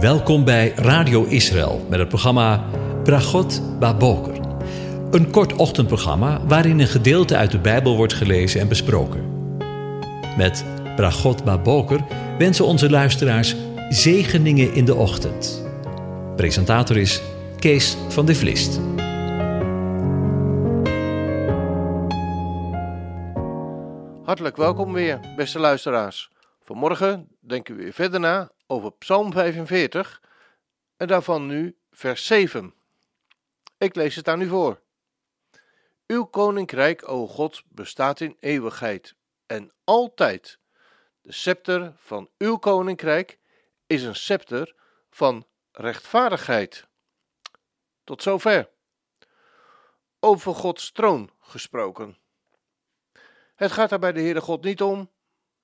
Welkom bij Radio Israël met het programma Bragot Baboker. Een kort ochtendprogramma waarin een gedeelte uit de Bijbel wordt gelezen en besproken. Met Bragot Baboker wensen onze luisteraars zegeningen in de ochtend. Presentator is Kees van de Vlist. Hartelijk welkom weer, beste luisteraars. Vanmorgen denken we weer verder na over Psalm 45 en daarvan nu vers 7. Ik lees het aan u voor. Uw koninkrijk, o God, bestaat in eeuwigheid en altijd. De scepter van uw koninkrijk is een scepter van rechtvaardigheid. Tot zover. Over Gods troon gesproken. Het gaat er bij de Heere God niet om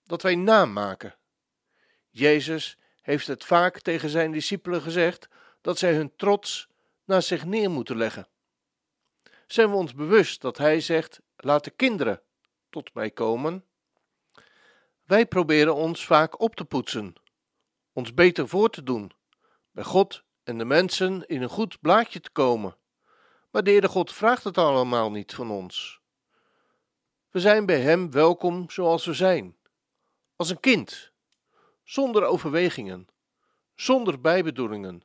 dat wij naam maken. Jezus heeft het vaak tegen zijn discipelen gezegd dat zij hun trots naar zich neer moeten leggen. Zijn we ons bewust dat hij zegt: laat de kinderen tot mij komen? Wij proberen ons vaak op te poetsen, ons beter voor te doen, bij God en de mensen in een goed blaadje te komen. Maar de God vraagt het allemaal niet van ons. We zijn bij Hem welkom zoals we zijn, als een kind, zonder overwegingen, zonder bijbedoelingen,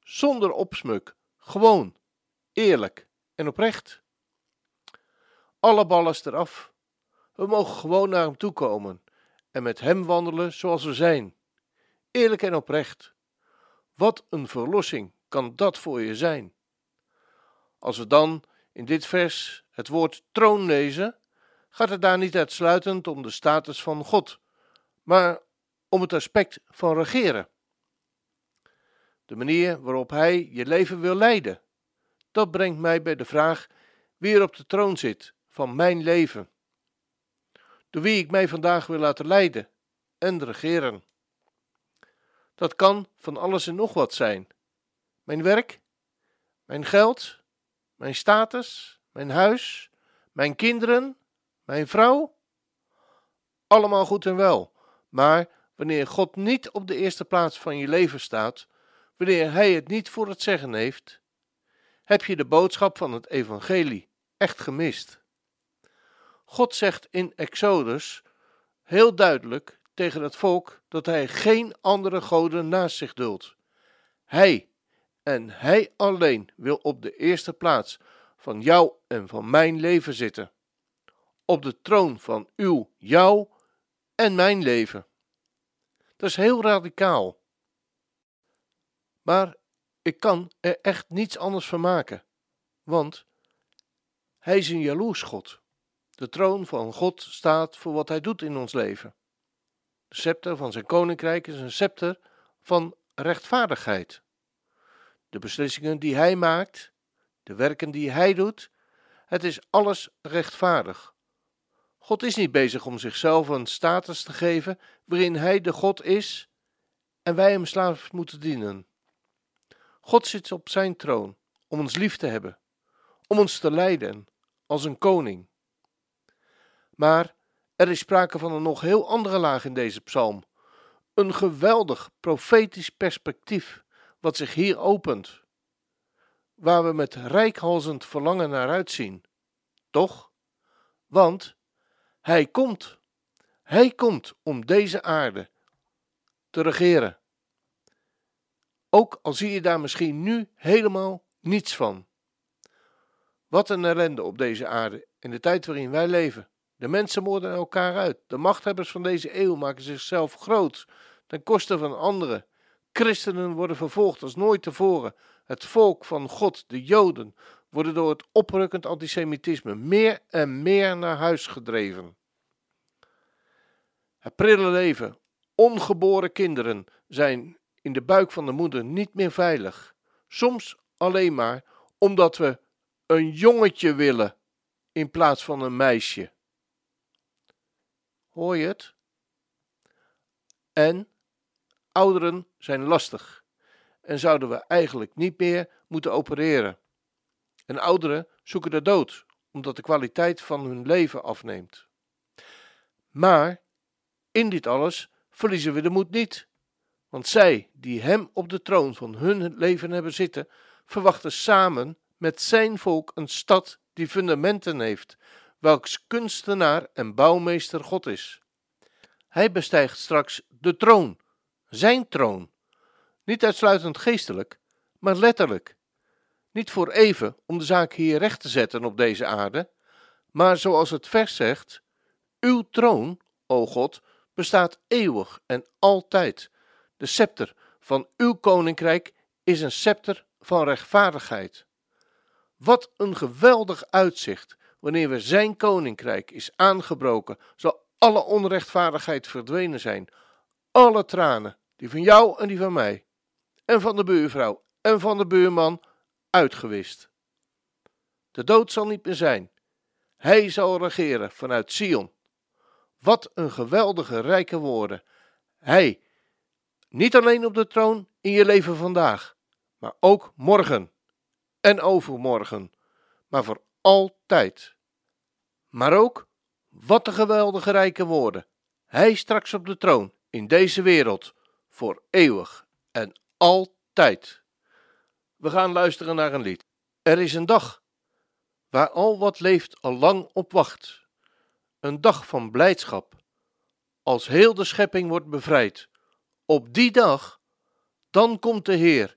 zonder opsmuk, gewoon, eerlijk en oprecht. Alle ballast eraf. We mogen gewoon naar Hem toe komen en met Hem wandelen zoals we zijn, eerlijk en oprecht. Wat een verlossing kan dat voor je zijn. Als we dan in dit vers het woord troon lezen, gaat het daar niet uitsluitend om de status van God, maar om het aspect van regeren. De manier waarop Hij je leven wil leiden. Dat brengt mij bij de vraag wie er op de troon zit van mijn leven. Door wie ik mij vandaag wil laten leiden en regeren. Dat kan van alles en nog wat zijn. Mijn werk, mijn geld, mijn status, mijn huis, mijn kinderen, mijn vrouw. Allemaal goed en wel, maar wanneer God niet op de eerste plaats van je leven staat, wanneer Hij het niet voor het zeggen heeft, heb je de boodschap van het Evangelie echt gemist. God zegt in Exodus heel duidelijk tegen het volk dat hij geen andere goden naast zich duldt. Hij en hij alleen wil op de eerste plaats van jou en van mijn leven zitten. Op de troon van uw, jou en mijn leven. Dat is heel radicaal. Maar ik kan er echt niets anders van maken, want hij is een jaloers God. De troon van God staat voor wat hij doet in ons leven. De scepter van zijn koninkrijk is een scepter van rechtvaardigheid. De beslissingen die hij maakt, de werken die hij doet, het is alles rechtvaardig. God is niet bezig om zichzelf een status te geven waarin hij de God is en wij hem slaaf moeten dienen. God zit op zijn troon om ons lief te hebben, om ons te leiden als een koning. Maar er is sprake van een nog heel andere laag in deze psalm. Een geweldig profetisch perspectief wat zich hier opent, waar we met rijkhalzend verlangen naar uitzien. Toch? Want hij komt. Hij komt om deze aarde te regeren. Ook al zie je daar misschien nu helemaal niets van. Wat een ellende op deze aarde in de tijd waarin wij leven. De mensen moorden elkaar uit. De machthebbers van deze eeuw maken zichzelf groot ten koste van anderen. Christenen worden vervolgd als nooit tevoren. Het volk van God, de Joden, worden door het oprukkend antisemitisme meer en meer naar huis gedreven. Het prille leven, ongeboren kinderen zijn in de buik van de moeder niet meer veilig. Soms alleen maar omdat we een jongetje willen in plaats van een meisje. Hoor je het? En ouderen zijn lastig en zouden we eigenlijk niet meer moeten opereren. En ouderen zoeken de dood omdat de kwaliteit van hun leven afneemt. Maar in dit alles verliezen we de moed niet, Want zij die hem op de troon van hun leven hebben zitten, verwachten samen met zijn volk een stad die fundamenten heeft, welks kunstenaar en bouwmeester God is. Hij bestijgt straks de troon, zijn troon, niet uitsluitend geestelijk, maar letterlijk. Niet voor even om de zaak hier recht te zetten op deze aarde, maar zoals het vers zegt: Uw troon, o God, bestaat eeuwig en altijd. De scepter van uw koninkrijk is een scepter van rechtvaardigheid. Wat een geweldig uitzicht wanneer we zijn koninkrijk is aangebroken, zal alle onrechtvaardigheid verdwenen zijn, alle tranen, die van jou en die van mij, en van de buurvrouw en van de buurman, uitgewist. De dood zal niet meer zijn. Hij zal regeren vanuit Sion. Wat een geweldige rijke woorden. Hij, niet alleen op de troon in je leven vandaag, maar ook morgen en overmorgen, maar voor altijd. Maar ook, wat een geweldige rijke woorden. Hij straks op de troon in deze wereld, voor eeuwig en altijd. We gaan luisteren naar een lied. Er is een dag waar al wat leeft al lang op wacht. Een dag van blijdschap, als heel de schepping wordt bevrijd. Op die dag, dan komt de Heer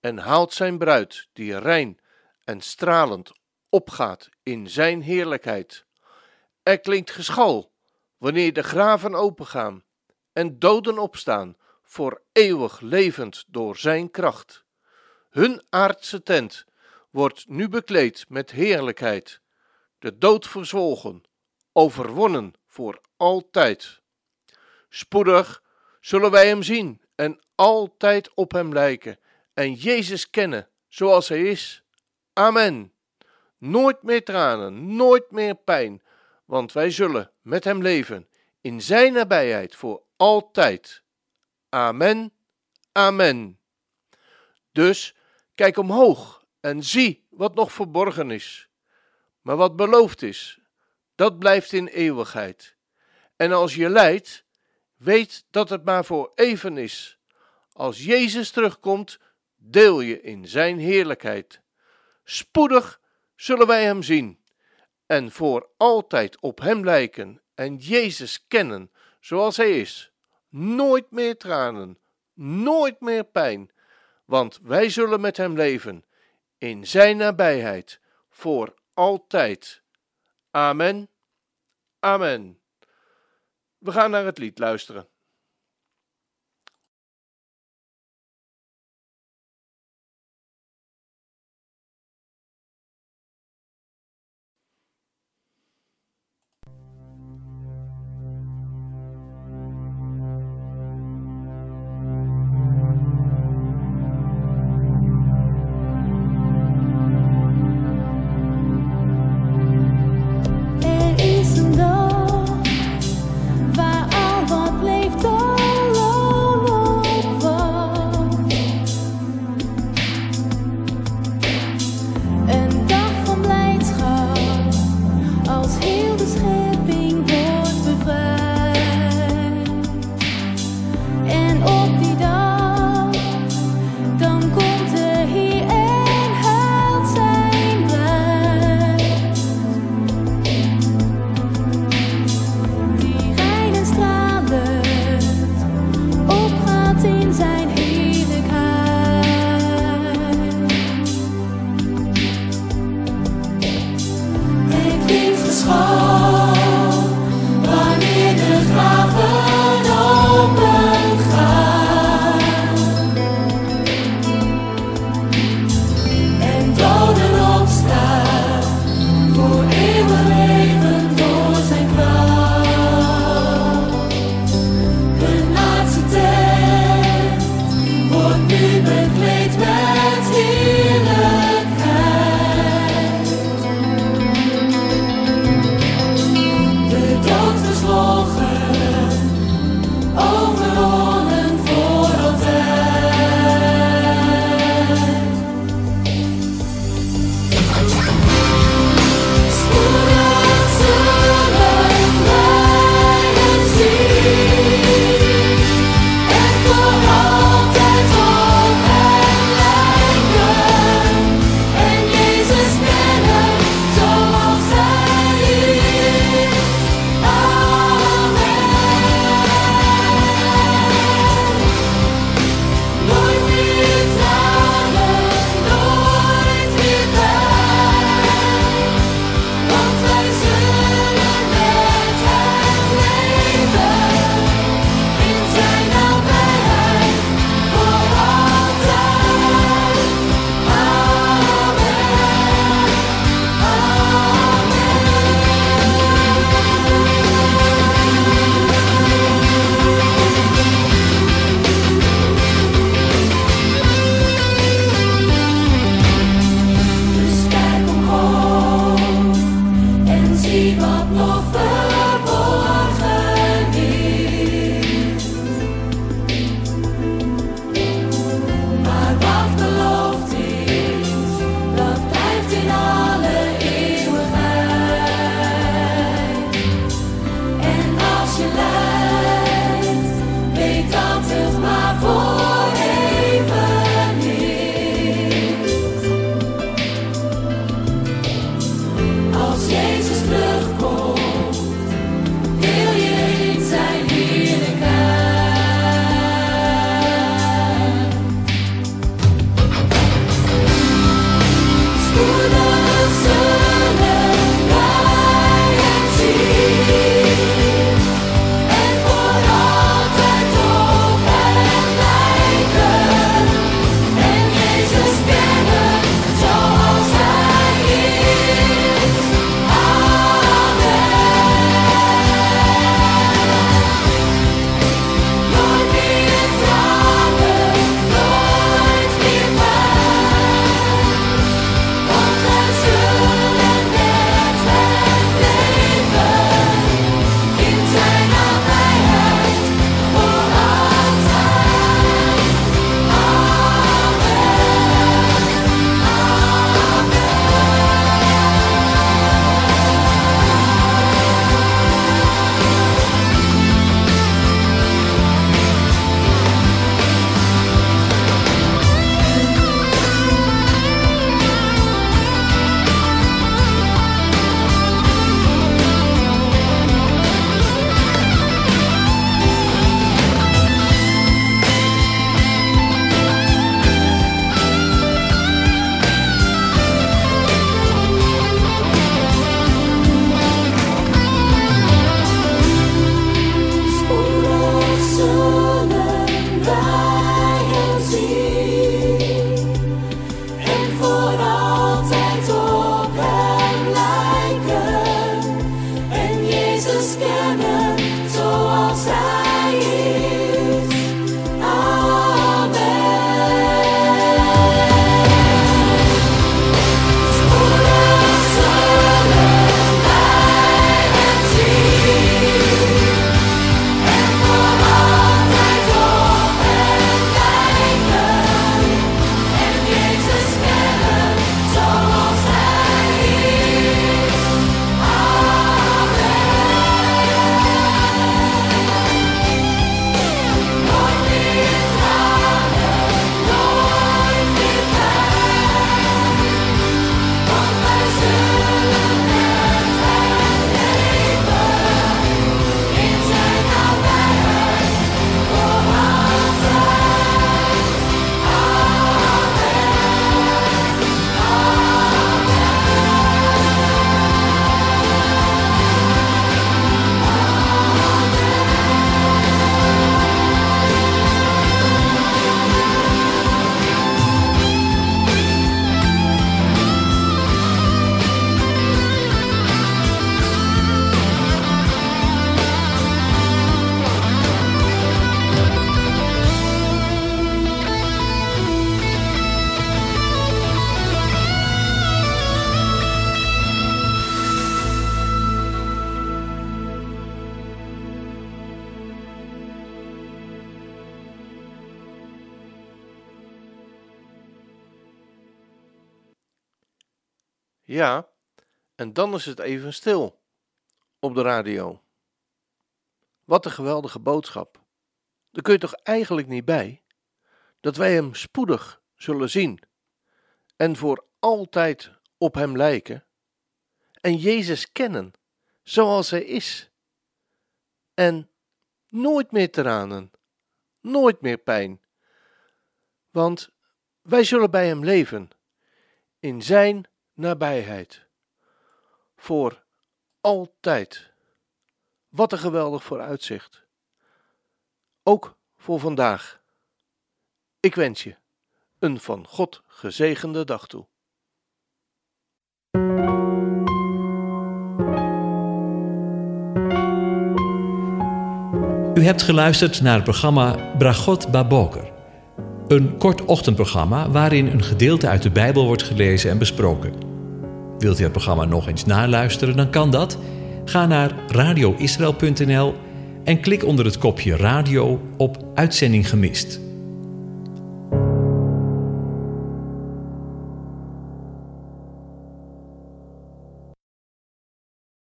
en haalt zijn bruid, die rein en stralend opgaat in zijn heerlijkheid. Er klinkt geschal wanneer de graven opengaan en doden opstaan, voor eeuwig levend door zijn kracht. Hun aardse tent wordt nu bekleed met heerlijkheid, de dood verzwolgen, overwonnen voor altijd. Spoedig zullen wij hem zien en altijd op hem lijken en Jezus kennen zoals hij is. Amen. Nooit meer tranen, nooit meer pijn, want wij zullen met hem leven in zijn nabijheid voor altijd. Amen. Amen. Dus kijk omhoog en zie wat nog verborgen is. Maar wat beloofd is, dat blijft in eeuwigheid. En als je lijdt, weet dat het maar voor even is. Als Jezus terugkomt, deel je in zijn heerlijkheid. Spoedig zullen wij hem zien en voor altijd op hem lijken en Jezus kennen zoals hij is. Nooit meer tranen, nooit meer pijn, want wij zullen met hem leven in zijn nabijheid voor altijd. Amen. Amen. We gaan naar het lied luisteren. Buddha. Ja, en dan is het even stil op de radio. Wat een geweldige boodschap. Daar kun je toch eigenlijk niet bij dat wij Hem spoedig zullen zien en voor altijd op Hem lijken en Jezus kennen zoals Hij is en nooit meer tranen, nooit meer pijn, want wij zullen bij Hem leven in Zijn nabijheid voor altijd. Wat een geweldig vooruitzicht. Ook voor vandaag. Ik wens je een van God gezegende dag toe. U hebt geluisterd naar het programma Bragot Baboker. Een kort ochtendprogramma waarin een gedeelte uit de Bijbel wordt gelezen en besproken. Wilt u het programma nog eens naluisteren, dan kan dat. Ga naar radioisrael.nl en klik onder het kopje radio op Uitzending gemist.